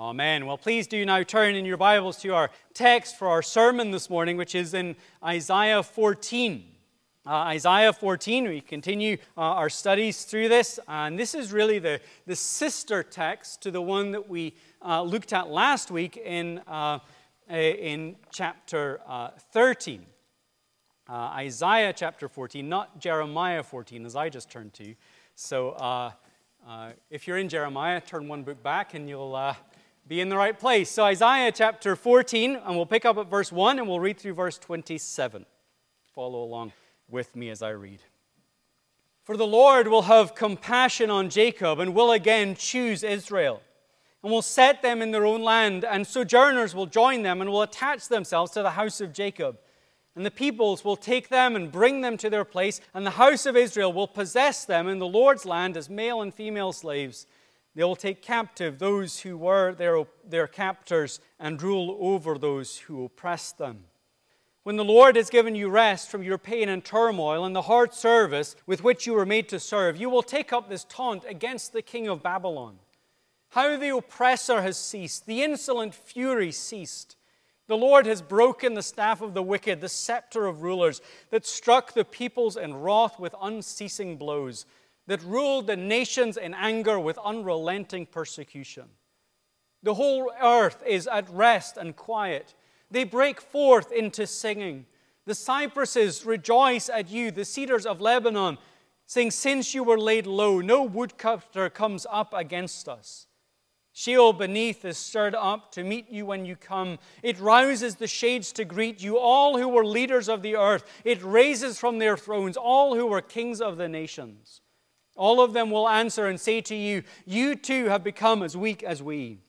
Amen. Well, please do now turn in your Bibles to our text for our sermon this morning, which is in Isaiah 14. Uh, Isaiah 14, we continue uh, our studies through this, and this is really the, the sister text to the one that we uh, looked at last week in, uh, in chapter uh, 13. Uh, Isaiah chapter 14, not Jeremiah 14, as I just turned to. So if you're in Jeremiah, turn one book back and you'll be in the right place. So, Isaiah chapter 14, and we'll pick up at verse 1 and we'll read through verse 27. Follow along with me as I read. For the Lord will have compassion on Jacob and will again choose Israel, and will set them in their own land, and sojourners will join them and will attach themselves to the house of Jacob. And the peoples will take them and bring them to their place, and the house of Israel will possess them in the Lord's land as male and female slaves. They will take captive those who were their, their captors and rule over those who oppressed them. When the Lord has given you rest from your pain and turmoil and the hard service with which you were made to serve, you will take up this taunt against the king of Babylon. How the oppressor has ceased, the insolent fury ceased. The Lord has broken the staff of the wicked, the scepter of rulers, that struck the peoples in wrath with unceasing blows, that ruled the nations in anger with unrelenting persecution. The whole earth is at rest and quiet. They break forth into singing. The cypresses rejoice at you, the cedars of Lebanon, saying, Since you were laid low, no woodcutter comes up against us. Sheol beneath is stirred up to meet you when you come. It rouses the shades to greet you, all who were leaders of the earth. It raises from their thrones all who were kings of the nations. All of them will answer and say to you, You too have become as weak as we.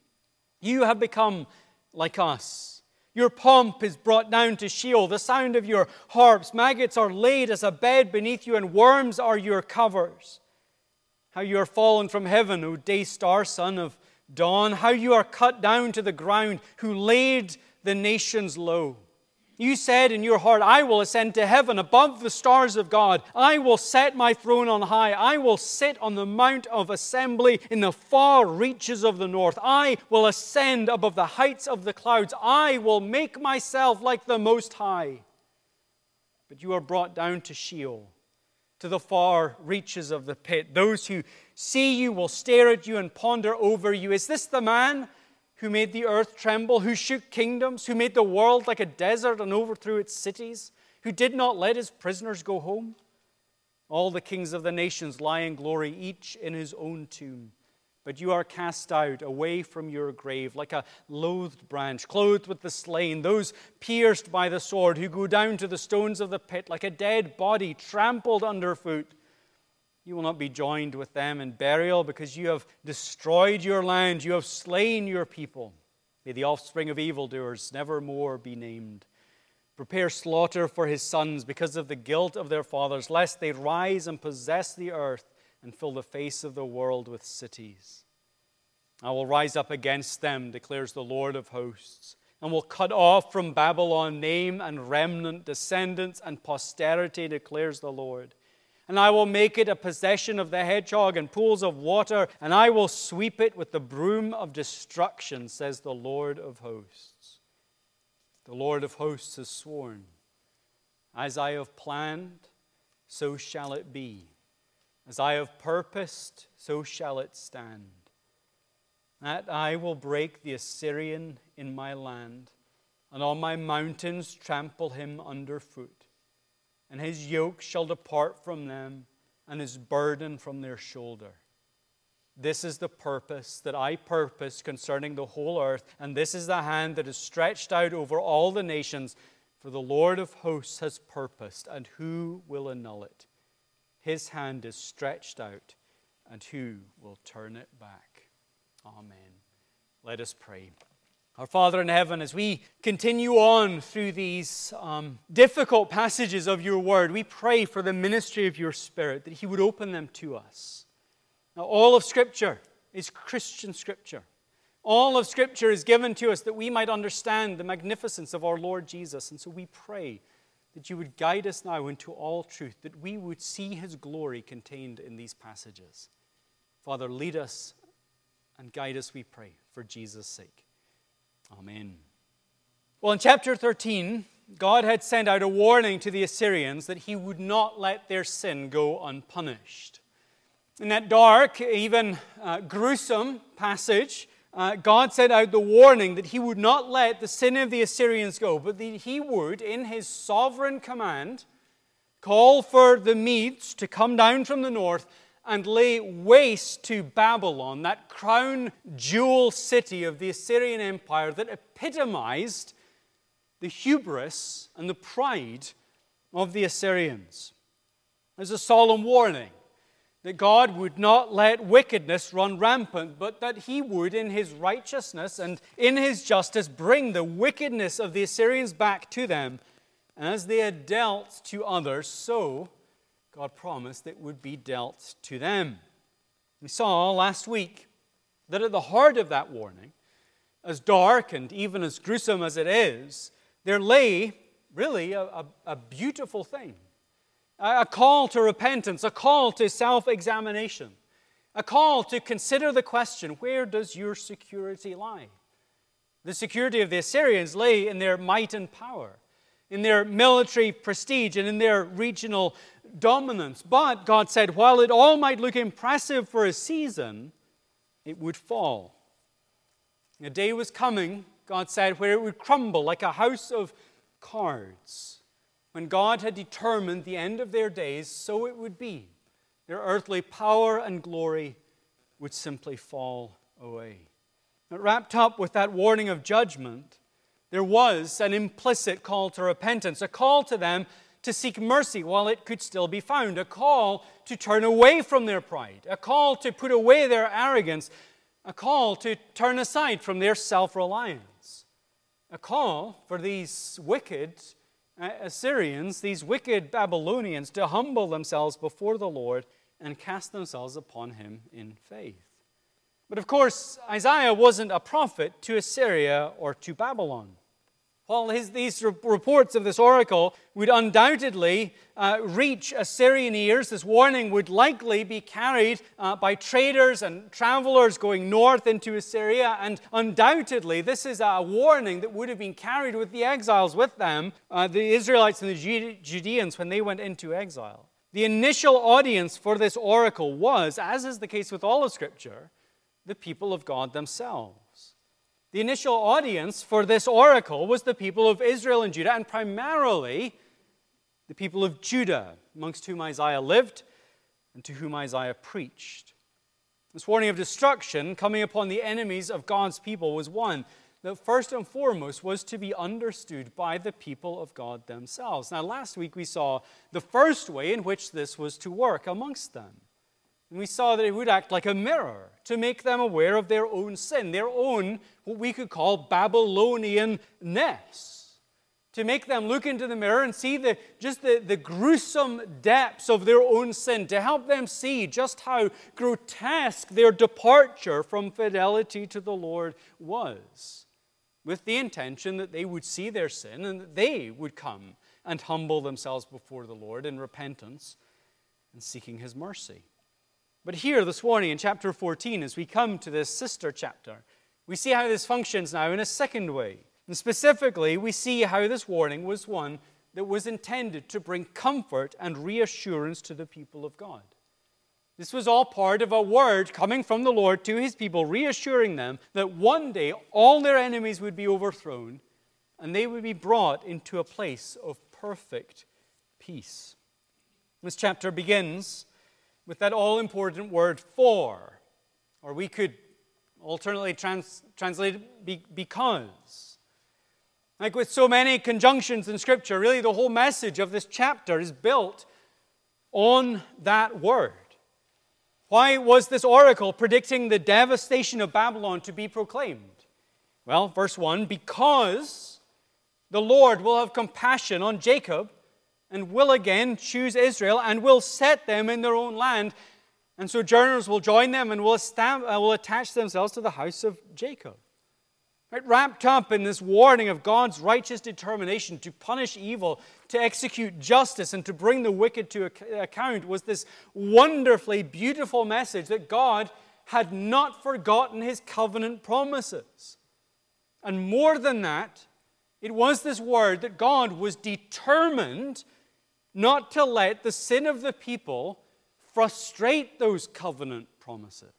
You have become like us. Your pomp is brought down to Sheol, the sound of your harps. Maggots are laid as a bed beneath you, and worms are your covers. How you are fallen from heaven, O day star, son of dawn. How you are cut down to the ground, who laid the nations low. You said in your heart, I will ascend to heaven above the stars of God. I will set my throne on high. I will sit on the mount of assembly in the far reaches of the north. I will ascend above the heights of the clouds. I will make myself like the Most High. But you are brought down to Sheol, to the far reaches of the pit. Those who see you will stare at you and ponder over you. Is this the man? Who made the earth tremble, who shook kingdoms, who made the world like a desert and overthrew its cities, who did not let his prisoners go home? All the kings of the nations lie in glory, each in his own tomb. But you are cast out away from your grave like a loathed branch, clothed with the slain, those pierced by the sword, who go down to the stones of the pit like a dead body trampled underfoot. You will not be joined with them in burial because you have destroyed your land, you have slain your people. May the offspring of evildoers never more be named. Prepare slaughter for his sons because of the guilt of their fathers, lest they rise and possess the earth and fill the face of the world with cities. I will rise up against them, declares the Lord of hosts, and will cut off from Babylon name and remnant, descendants and posterity, declares the Lord and I will make it a possession of the hedgehog and pools of water, and I will sweep it with the broom of destruction, says the Lord of hosts. The Lord of hosts has sworn, As I have planned, so shall it be. As I have purposed, so shall it stand. That I will break the Assyrian in my land, and on my mountains trample him underfoot and his yoke shall depart from them, and his burden from their shoulder. This is the purpose that I purpose concerning the whole earth, and this is the hand that is stretched out over all the nations. For the Lord of hosts has purposed, and who will annul it? His hand is stretched out, and who will turn it back? Amen. Let us pray. Our Father in heaven, as we continue on through these um, difficult passages of your word, we pray for the ministry of your Spirit, that He would open them to us. Now, all of Scripture is Christian Scripture. All of Scripture is given to us that we might understand the magnificence of our Lord Jesus. And so we pray that you would guide us now into all truth, that we would see His glory contained in these passages. Father, lead us and guide us, we pray, for Jesus' sake. Amen. Well, in chapter 13, God had sent out a warning to the Assyrians that he would not let their sin go unpunished. In that dark, even uh, gruesome passage, uh, God sent out the warning that he would not let the sin of the Assyrians go, but that he would, in his sovereign command, call for the Medes to come down from the north and lay waste to Babylon, that crown jewel city of the Assyrian Empire that epitomized the hubris and the pride of the Assyrians. There's a solemn warning that God would not let wickedness run rampant, but that he would, in his righteousness and in his justice, bring the wickedness of the Assyrians back to them. And as they had dealt to others, so God promised it would be dealt to them. We saw last week that at the heart of that warning, as dark and even as gruesome as it is, there lay really a, a, a beautiful thing a call to repentance, a call to self examination, a call to consider the question where does your security lie? The security of the Assyrians lay in their might and power, in their military prestige, and in their regional dominance. But God said, while it all might look impressive for a season, it would fall. A day was coming, God said, where it would crumble like a house of cards. When God had determined the end of their days, so it would be. Their earthly power and glory would simply fall away. But wrapped up with that warning of judgment, there was an implicit call to repentance, a call to them to seek mercy while it could still be found, a call to turn away from their pride, a call to put away their arrogance, a call to turn aside from their self reliance, a call for these wicked uh, Assyrians, these wicked Babylonians, to humble themselves before the Lord and cast themselves upon him in faith. But of course, Isaiah wasn't a prophet to Assyria or to Babylon. While his, these reports of this oracle would undoubtedly uh, reach Assyrian ears, this warning would likely be carried uh, by traders and travelers going north into Assyria, and undoubtedly, this is a warning that would have been carried with the exiles with them, uh, the Israelites and the Judeans, when they went into exile. The initial audience for this oracle was, as is the case with all of Scripture, the people of God themselves. The initial audience for this oracle was the people of Israel and Judah, and primarily the people of Judah, amongst whom Isaiah lived and to whom Isaiah preached. This warning of destruction coming upon the enemies of God's people was one that first and foremost was to be understood by the people of God themselves. Now, last week we saw the first way in which this was to work amongst them. And we saw that it would act like a mirror to make them aware of their own sin, their own, what we could call Babylonian ness. To make them look into the mirror and see the, just the, the gruesome depths of their own sin, to help them see just how grotesque their departure from fidelity to the Lord was, with the intention that they would see their sin and that they would come and humble themselves before the Lord in repentance and seeking His mercy. But here this morning in chapter 14, as we come to this sister chapter, we see how this functions now in a second way. And specifically, we see how this warning was one that was intended to bring comfort and reassurance to the people of God. This was all part of a word coming from the Lord to his people, reassuring them that one day all their enemies would be overthrown and they would be brought into a place of perfect peace. This chapter begins with that all important word for, or we could alternately trans- translate it be- because. Like with so many conjunctions in Scripture, really the whole message of this chapter is built on that word. Why was this oracle predicting the devastation of Babylon to be proclaimed? Well, verse 1 because the Lord will have compassion on Jacob and will again choose Israel and will set them in their own land. And so sojourners will join them and will, uh, will attach themselves to the house of Jacob. Right, wrapped up in this warning of God's righteous determination to punish evil, to execute justice, and to bring the wicked to account was this wonderfully beautiful message that God had not forgotten his covenant promises. And more than that, it was this word that God was determined not to let the sin of the people frustrate those covenant promises.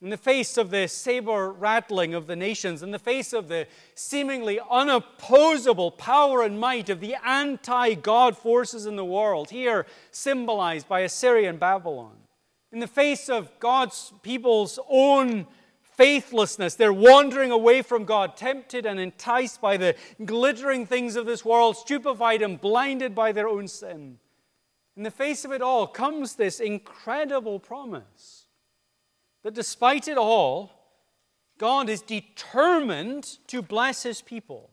In the face of the saber rattling of the nations, in the face of the seemingly unopposable power and might of the anti God forces in the world, here symbolized by Assyria and Babylon, in the face of God's people's own faithlessness, their wandering away from God, tempted and enticed by the glittering things of this world, stupefied and blinded by their own sin. In the face of it all comes this incredible promise that despite it all, God is determined to bless his people.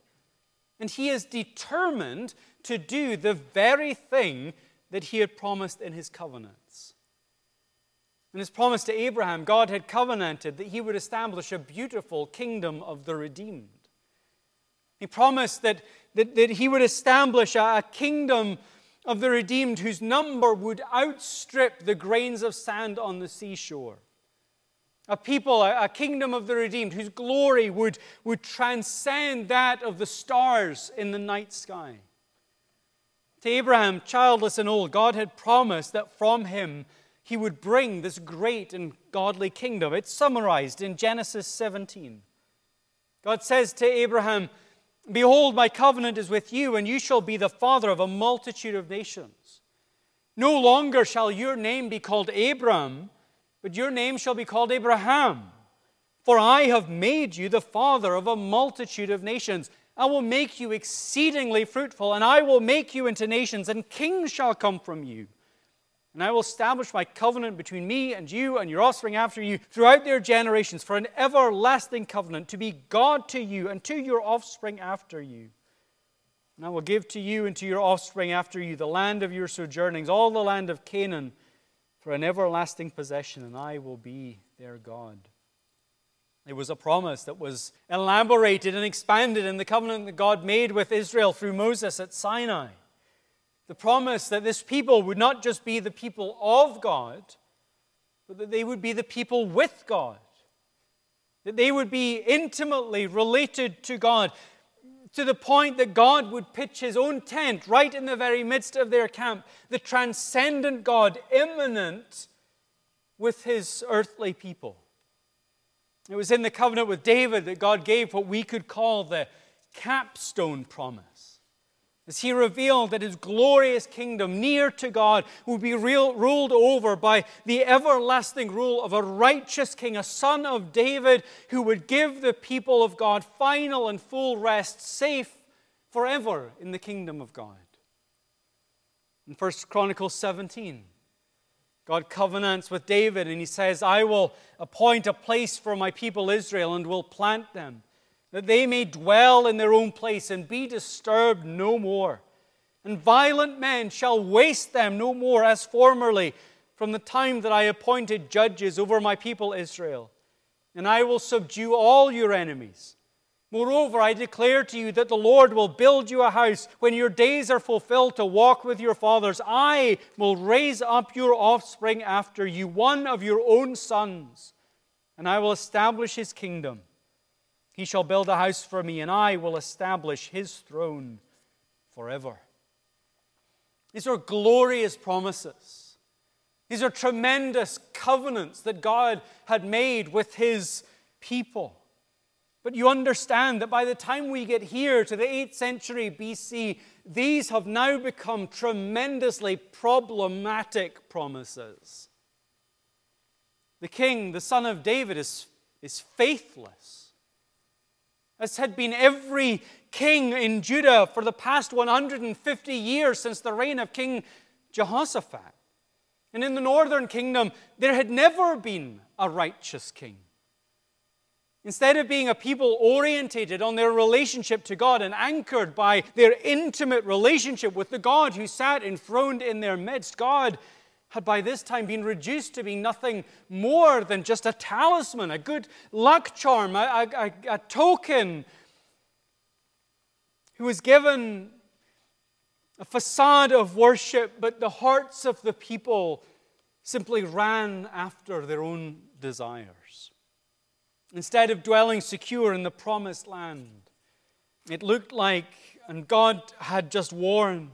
And he is determined to do the very thing that he had promised in his covenants. In his promise to Abraham, God had covenanted that he would establish a beautiful kingdom of the redeemed. He promised that, that, that he would establish a, a kingdom of the redeemed whose number would outstrip the grains of sand on the seashore a people, a, kingdom of the redeemed, whose glory would, would transcend that of the stars in the night sky. To Abraham, childless and old, God had promised that from him he would bring this great and godly kingdom. It's summarized in Genesis 17. God says to Abraham, Behold, my covenant is with you, and you shall be the father of a multitude of nations. No longer shall your name be called Abram but your name shall be called Abraham. For I have made you the father of a multitude of nations. I will make you exceedingly fruitful, and I will make you into nations, and kings shall come from you. And I will establish my covenant between me and you and your offspring after you throughout their generations for an everlasting covenant to be God to you and to your offspring after you. And I will give to you and to your offspring after you the land of your sojournings, all the land of Canaan for an everlasting possession, and I will be their God. It was a promise that was elaborated and expanded in the covenant that God made with Israel through Moses at Sinai. The promise that this people would not just be the people of God, but that they would be the people with God. That they would be intimately related to God to the point that God would pitch his own tent right in the very midst of their camp, the transcendent God, immanent with his earthly people. It was in the covenant with David that God gave what we could call the capstone promise as he revealed that his glorious kingdom, near to God, would be real, ruled over by the everlasting rule of a righteous king, a son of David, who would give the people of God final and full rest, safe forever in the kingdom of God. In 1 Chronicles 17, God covenants with David and he says, I will appoint a place for my people Israel and will plant them that they may dwell in their own place and be disturbed no more. And violent men shall waste them no more as formerly, from the time that I appointed judges over my people Israel. And I will subdue all your enemies. Moreover, I declare to you that the Lord will build you a house when your days are fulfilled to walk with your fathers. I will raise up your offspring after you, one of your own sons, and I will establish his kingdom. He shall build a house for me, and I will establish his throne forever. These are glorious promises. These are tremendous covenants that God had made with his people. But you understand that by the time we get here to the 8th century BC, these have now become tremendously problematic promises. The king, the son of David, is, is faithless as had been every king in Judah for the past 150 years since the reign of King Jehoshaphat. And in the northern kingdom, there had never been a righteous king. Instead of being a people orientated on their relationship to God and anchored by their intimate relationship with the God who sat enthroned in their midst, God had by this time been reduced to being nothing more than just a talisman, a good luck charm, a, a, a token who was given a facade of worship, but the hearts of the people simply ran after their own desires. Instead of dwelling secure in the promised land, it looked like, and God had just warned,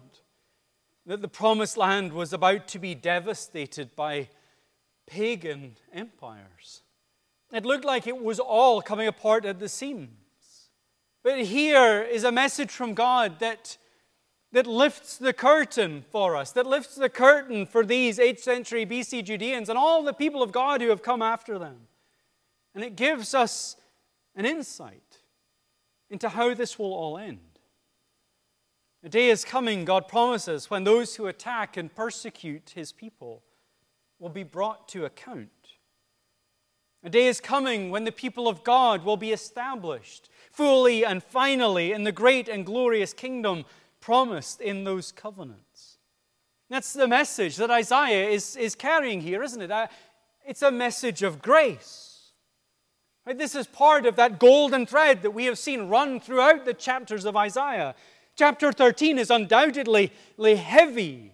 that the promised land was about to be devastated by pagan empires. It looked like it was all coming apart at the seams. But here is a message from God that, that lifts the curtain for us, that lifts the curtain for these 8th century BC Judeans and all the people of God who have come after them. And it gives us an insight into how this will all end. A day is coming, God promises, when those who attack and persecute his people will be brought to account. A day is coming when the people of God will be established fully and finally in the great and glorious kingdom promised in those covenants. That's the message that Isaiah is, is carrying here, isn't it? Uh, it's a message of grace. Right? This is part of that golden thread that we have seen run throughout the chapters of Isaiah. Chapter 13 is undoubtedly heavy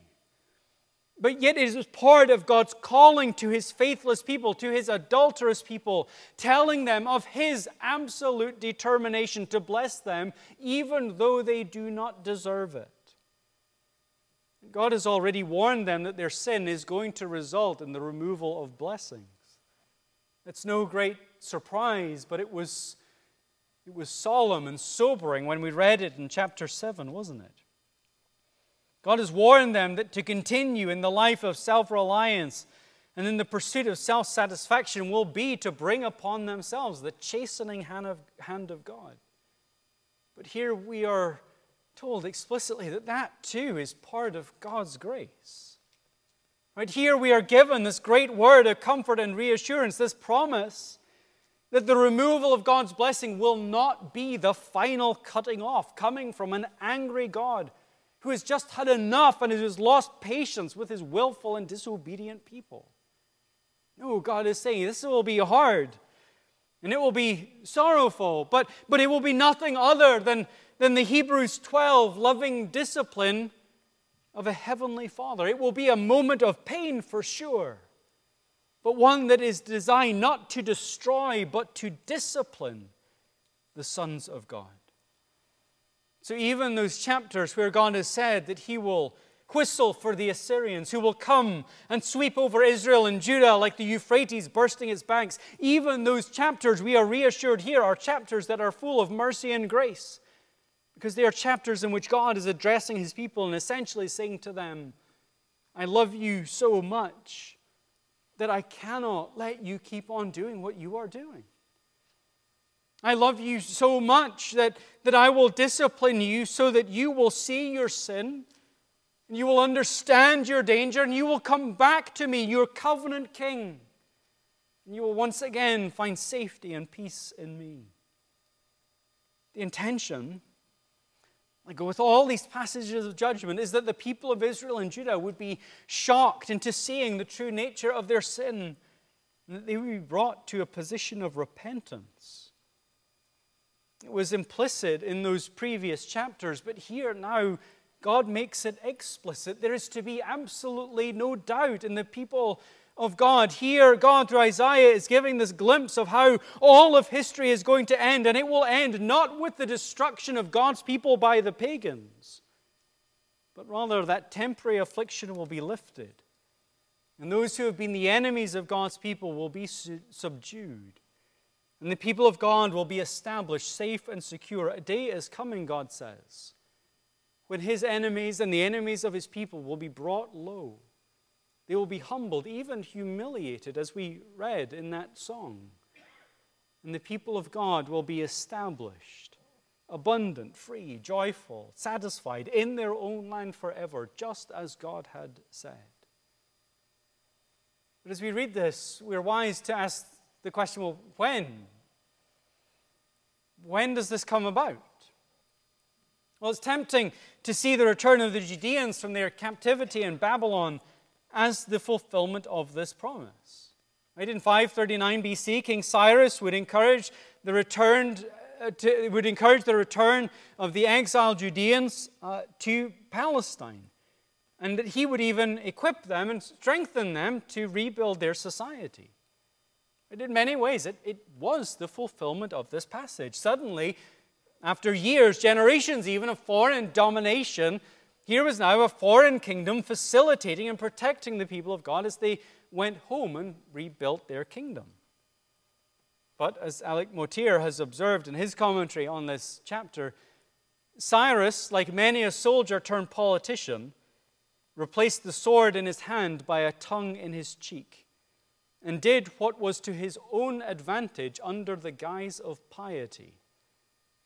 but yet, it is part of God's calling to his faithless people, to his adulterous people, telling them of his absolute determination to bless them, even though they do not deserve it. God has already warned them that their sin is going to result in the removal of blessings. It's no great surprise, but it was, it was solemn and sobering when we read it in chapter 7, wasn't it? God has warned them that to continue in the life of self reliance and in the pursuit of self satisfaction will be to bring upon themselves the chastening hand of, hand of God. But here we are told explicitly that that too is part of God's grace. Right here we are given this great word of comfort and reassurance, this promise that the removal of God's blessing will not be the final cutting off coming from an angry God who has just had enough and has lost patience with his willful and disobedient people. No, God is saying this will be hard and it will be sorrowful, but, but it will be nothing other than, than the Hebrews 12 loving discipline of a heavenly Father. It will be a moment of pain for sure, but one that is designed not to destroy, but to discipline the sons of God. So, even those chapters where God has said that He will whistle for the Assyrians who will come and sweep over Israel and Judah like the Euphrates bursting its banks, even those chapters, we are reassured here, are chapters that are full of mercy and grace. Because they are chapters in which God is addressing His people and essentially saying to them, I love you so much that I cannot let you keep on doing what you are doing. I love you so much that, that I will discipline you so that you will see your sin and you will understand your danger and you will come back to me, your covenant king. And you will once again find safety and peace in me. The intention, like with all these passages of judgment, is that the people of Israel and Judah would be shocked into seeing the true nature of their sin and that they would be brought to a position of repentance. It was implicit in those previous chapters, but here now God makes it explicit. There is to be absolutely no doubt in the people of God. Here, God through Isaiah is giving this glimpse of how all of history is going to end, and it will end not with the destruction of God's people by the pagans, but rather that temporary affliction will be lifted, and those who have been the enemies of God's people will be subdued. And the people of God will be established safe and secure. A day is coming, God says, when his enemies and the enemies of his people will be brought low. They will be humbled, even humiliated, as we read in that song. And the people of God will be established, abundant, free, joyful, satisfied in their own land forever, just as God had said. But as we read this, we're wise to ask the question well, when? When does this come about? Well, it's tempting to see the return of the Judeans from their captivity in Babylon as the fulfillment of this promise. Right? In 539 BC, King Cyrus would encourage the return, uh, to, would encourage the return of the exiled Judeans uh, to Palestine. and that he would even equip them and strengthen them to rebuild their society. But in many ways, it, it was the fulfillment of this passage. Suddenly, after years, generations even of foreign domination, here was now a foreign kingdom facilitating and protecting the people of God as they went home and rebuilt their kingdom. But as Alec Motyer has observed in his commentary on this chapter, Cyrus, like many a soldier turned politician, replaced the sword in his hand by a tongue in his cheek, and did what was to his own advantage under the guise of piety.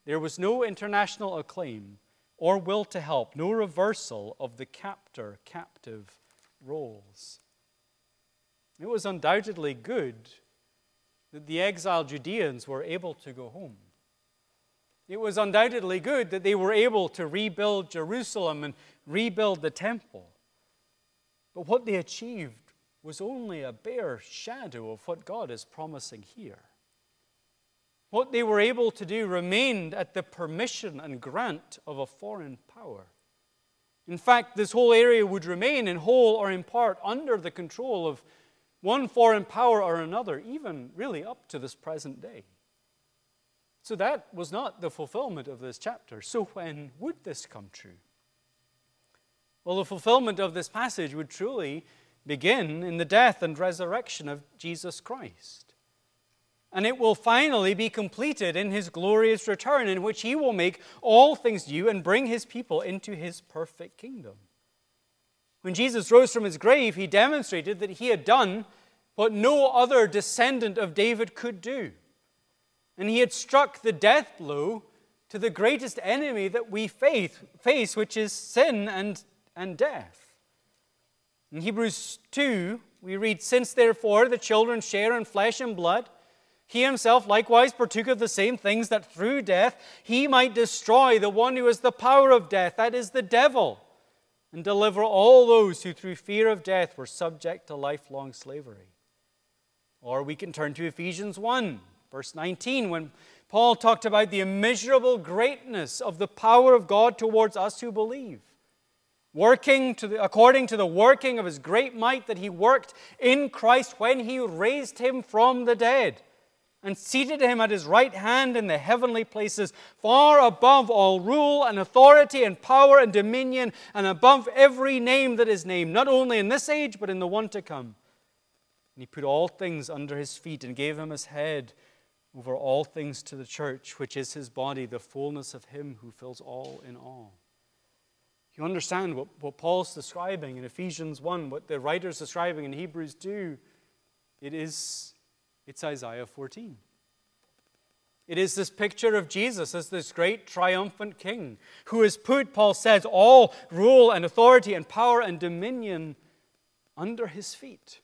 There was no international acclaim or will to help, no reversal of the captor captive roles. It was undoubtedly good that the exiled Judeans were able to go home. It was undoubtedly good that they were able to rebuild Jerusalem and rebuild the temple. But what they achieved was only a bare shadow of what God is promising here. What they were able to do remained at the permission and grant of a foreign power. In fact, this whole area would remain in whole or in part under the control of one foreign power or another, even really up to this present day. So that was not the fulfillment of this chapter. So when would this come true? Well, the fulfillment of this passage would truly begin in the death and resurrection of Jesus Christ. And it will finally be completed in his glorious return, in which he will make all things new and bring his people into his perfect kingdom. When Jesus rose from his grave, he demonstrated that he had done what no other descendant of David could do. And he had struck the death blow to the greatest enemy that we face, which is sin and, and death. In Hebrews 2, we read, Since therefore the children share in flesh and blood, he himself likewise partook of the same things that through death he might destroy the one who has the power of death, that is the devil and deliver all those who through fear of death were subject to lifelong slavery. Or we can turn to Ephesians 1, verse 19, when Paul talked about the immeasurable greatness of the power of God towards us who believe. Working to the, according to the working of his great might that he worked in Christ when he raised him from the dead and seated him at his right hand in the heavenly places, far above all rule and authority and power and dominion, and above every name that is named, not only in this age, but in the one to come. And he put all things under his feet and gave him his head over all things to the church, which is his body, the fullness of him who fills all in all. You understand what, what Paul's describing in Ephesians 1, what the writer's describing in Hebrews 2. It is it's Isaiah 14. It is this picture of Jesus as this great triumphant king who has put, Paul says, all rule and authority and power and dominion under his feet.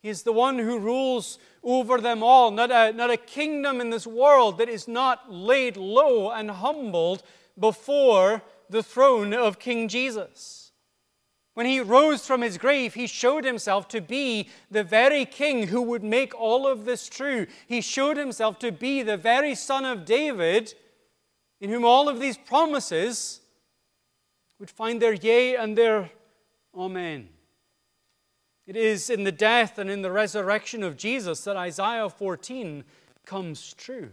He is the one who rules over them all, not a, not a kingdom in this world that is not laid low and humbled before the throne of King Jesus. When he rose from his grave, he showed himself to be the very king who would make all of this true. He showed himself to be the very son of David, in whom all of these promises would find their yea and their amen. It is in the death and in the resurrection of Jesus that Isaiah 14 comes true.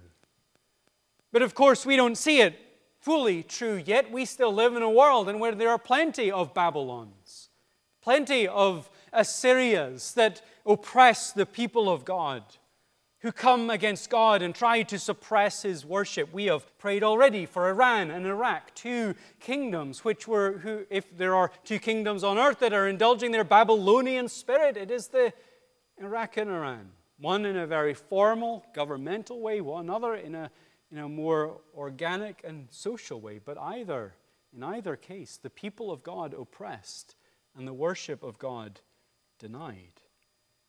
But of course, we don't see it fully true yet. We still live in a world in where there are plenty of Babylons, plenty of Assyrias that oppress the people of God, who come against God and try to suppress his worship. We have prayed already for Iran and Iraq, two kingdoms which were, who, if there are two kingdoms on earth that are indulging their Babylonian spirit, it is the Iraq and Iran. One in a very formal, governmental way, one other in a in a more organic and social way. But either, in either case, the people of God oppressed and the worship of God denied.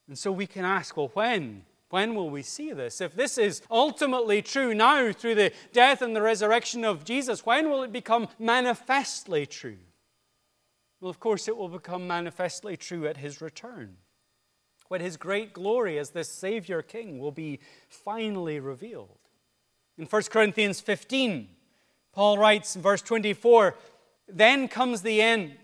And so we can ask, well, when? When will we see this? If this is ultimately true now through the death and the resurrection of Jesus, when will it become manifestly true? Well, of course, it will become manifestly true at his return, when his great glory as this Savior King will be finally revealed. In 1 Corinthians 15, Paul writes in verse 24 Then comes the end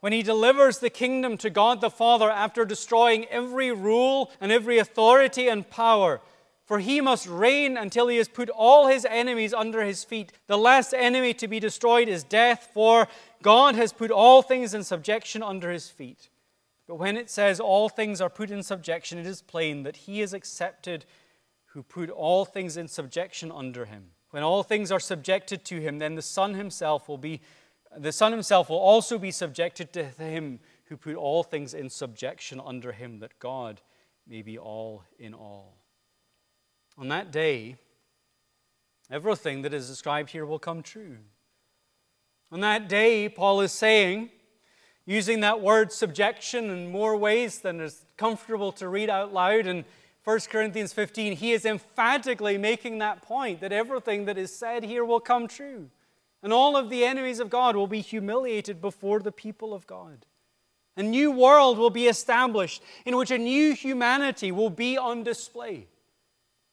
when he delivers the kingdom to God the Father after destroying every rule and every authority and power. For he must reign until he has put all his enemies under his feet. The last enemy to be destroyed is death, for God has put all things in subjection under his feet. But when it says all things are put in subjection, it is plain that he is accepted who put all things in subjection under him. When all things are subjected to him, then the Son himself will be the Son himself will also be subjected to him who put all things in subjection under him, that God may be all in all. On that day, everything that is described here will come true. On that day, Paul is saying, using that word subjection in more ways than is comfortable to read out loud in 1 Corinthians 15, he is emphatically making that point that everything that is said here will come true. And all of the enemies of God will be humiliated before the people of God. A new world will be established in which a new humanity will be on display.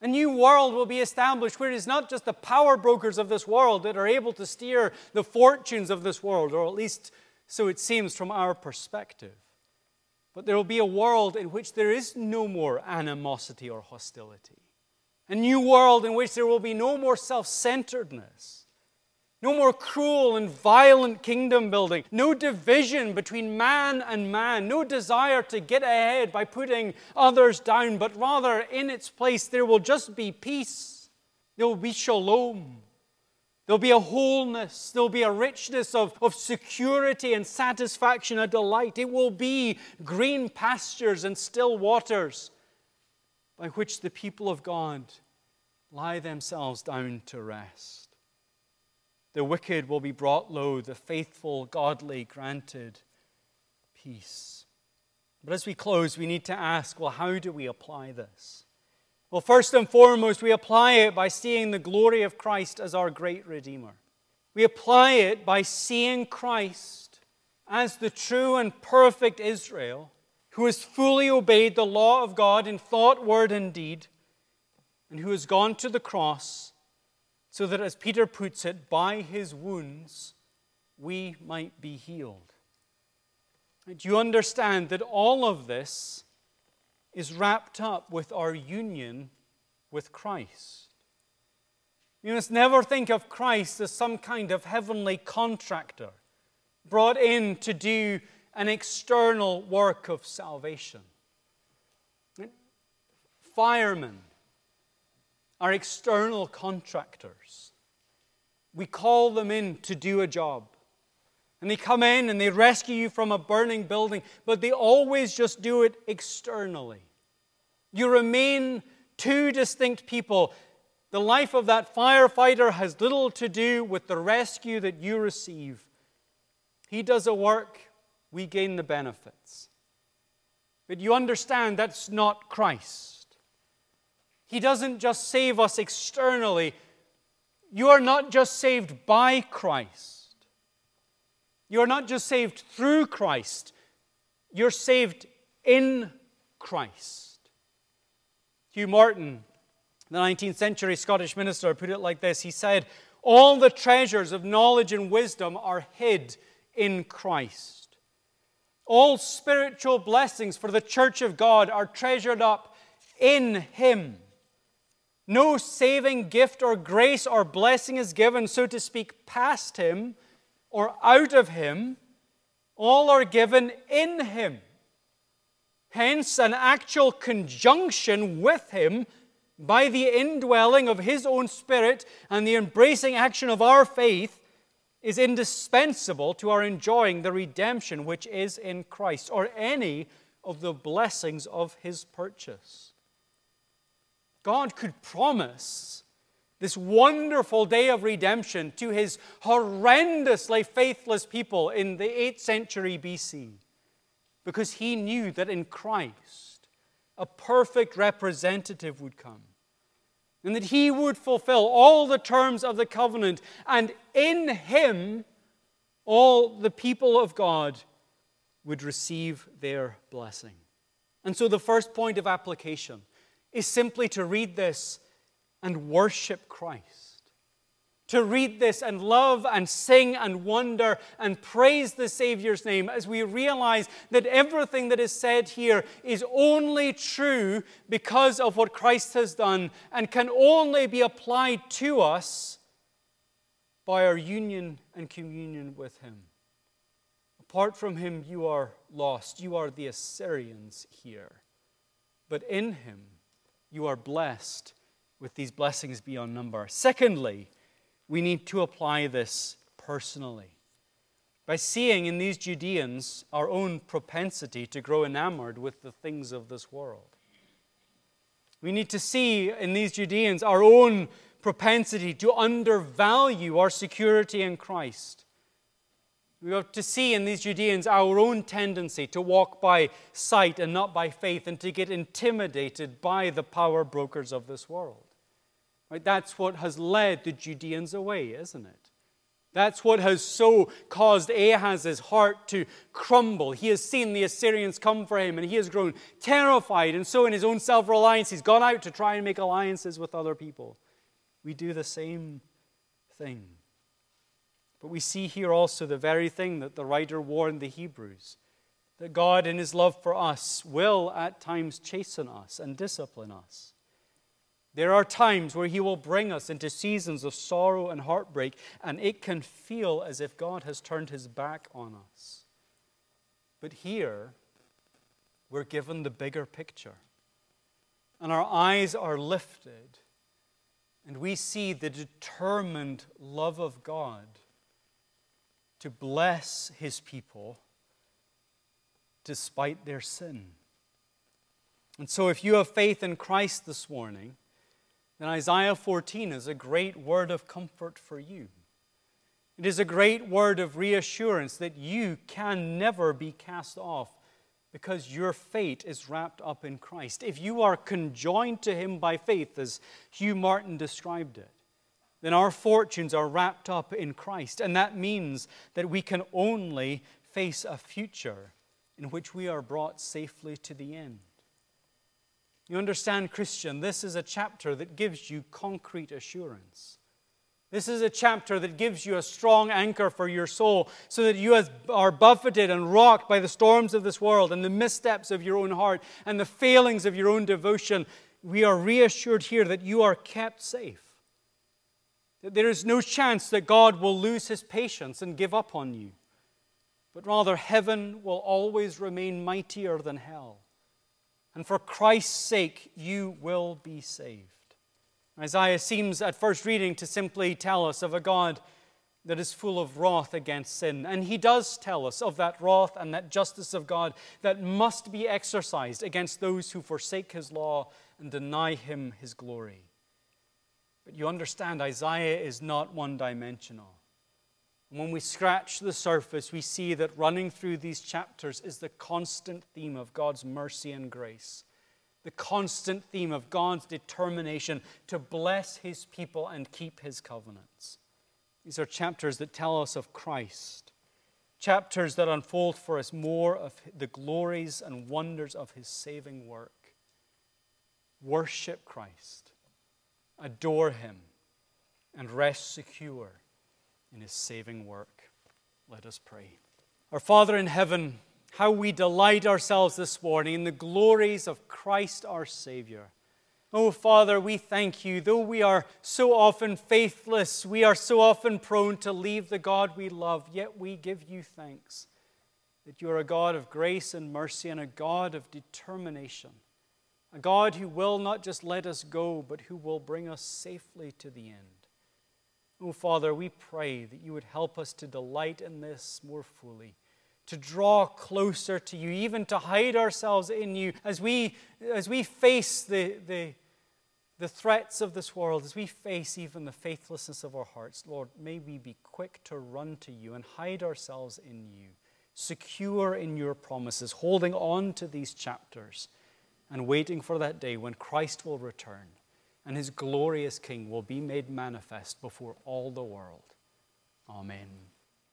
A new world will be established where it is not just the power brokers of this world that are able to steer the fortunes of this world, or at least so it seems from our perspective. But there will be a world in which there is no more animosity or hostility. A new world in which there will be no more self centeredness no more cruel and violent kingdom building. No division between man and man. No desire to get ahead by putting others down, but rather in its place there will just be peace. There will be shalom. There'll be a wholeness. There'll be a richness of, of security and satisfaction, a delight. It will be green pastures and still waters by which the people of God lie themselves down to rest. The wicked will be brought low, the faithful, godly granted peace. But as we close, we need to ask well, how do we apply this? Well, first and foremost, we apply it by seeing the glory of Christ as our great Redeemer. We apply it by seeing Christ as the true and perfect Israel who has fully obeyed the law of God in thought, word, and deed, and who has gone to the cross so that, as Peter puts it, by his wounds we might be healed. Do you understand that all of this is wrapped up with our union with Christ? You must never think of Christ as some kind of heavenly contractor brought in to do an external work of salvation. Firemen are external contractors. We call them in to do a job. And they come in and they rescue you from a burning building, but they always just do it externally. You remain two distinct people. The life of that firefighter has little to do with the rescue that you receive. He does a work, we gain the benefits. But you understand that's not Christ. He doesn't just save us externally. You are not just saved by Christ. You are not just saved through Christ. You're saved in Christ. Hugh Martin, the 19th century Scottish minister, put it like this He said, All the treasures of knowledge and wisdom are hid in Christ. All spiritual blessings for the church of God are treasured up in Him. No saving gift or grace or blessing is given, so to speak, past him or out of him. All are given in him. Hence, an actual conjunction with him by the indwelling of his own spirit and the embracing action of our faith is indispensable to our enjoying the redemption which is in Christ or any of the blessings of his purchase. God could promise this wonderful day of redemption to his horrendously faithless people in the 8th century BC because he knew that in Christ a perfect representative would come and that he would fulfill all the terms of the covenant, and in him all the people of God would receive their blessing. And so, the first point of application is simply to read this and worship Christ. to read this and love and sing and wonder and praise the Savior's name as we realize that everything that is said here is only true because of what Christ has done and can only be applied to us by our union and communion with Him. Apart from Him, you are lost. You are the Assyrians here. But in Him, you are blessed with these blessings beyond number. Secondly, we need to apply this personally by seeing in these Judeans our own propensity to grow enamored with the things of this world. We need to see in these Judeans our own propensity to undervalue our security in Christ. We have to see in these Judeans our own tendency to walk by sight and not by faith and to get intimidated by the power brokers of this world. Right? That's what has led the Judeans away, isn't it? That's what has so caused Ahaz's heart to crumble. He has seen the Assyrians come for him and he has grown terrified. And so, in his own self reliance, he's gone out to try and make alliances with other people. We do the same thing. But we see here also the very thing that the writer warned the Hebrews that God, in his love for us, will at times chasten us and discipline us. There are times where He will bring us into seasons of sorrow and heartbreak, and it can feel as if God has turned His back on us. But here, we're given the bigger picture, and our eyes are lifted, and we see the determined love of God to bless His people despite their sin. And so, if you have faith in Christ this morning, then Isaiah 14 is a great word of comfort for you. It is a great word of reassurance that you can never be cast off because your fate is wrapped up in Christ. If you are conjoined to Him by faith, as Hugh Martin described it, then our fortunes are wrapped up in Christ. And that means that we can only face a future in which we are brought safely to the end. You understand, Christian, this is a chapter that gives you concrete assurance. This is a chapter that gives you a strong anchor for your soul so that you are buffeted and rocked by the storms of this world and the missteps of your own heart and the failings of your own devotion. We are reassured here that you are kept safe. That there is no chance that God will lose his patience and give up on you, but rather heaven will always remain mightier than hell. And for Christ's sake, you will be saved. Isaiah seems at first reading to simply tell us of a God that is full of wrath against sin. And he does tell us of that wrath and that justice of God that must be exercised against those who forsake his law and deny him his glory. But you understand, Isaiah is not one dimensional. When we scratch the surface, we see that running through these chapters is the constant theme of God's mercy and grace, the constant theme of God's determination to bless his people and keep his covenants. These are chapters that tell us of Christ, chapters that unfold for us more of the glories and wonders of his saving work. Worship Christ, adore him, and rest secure in his saving work. Let us pray. Our Father in heaven, how we delight ourselves this morning in the glories of Christ our Savior. Oh, Father, we thank you. Though we are so often faithless, we are so often prone to leave the God we love, yet we give you thanks that you are a God of grace and mercy and a God of determination. A God who will not just let us go, but who will bring us safely to the end. Oh, Father, we pray that you would help us to delight in this more fully, to draw closer to you, even to hide ourselves in you as we, as we face the, the, the threats of this world, as we face even the faithlessness of our hearts. Lord, may we be quick to run to you and hide ourselves in you, secure in your promises, holding on to these chapters and waiting for that day when Christ will return and his glorious King will be made manifest before all the world. Amen.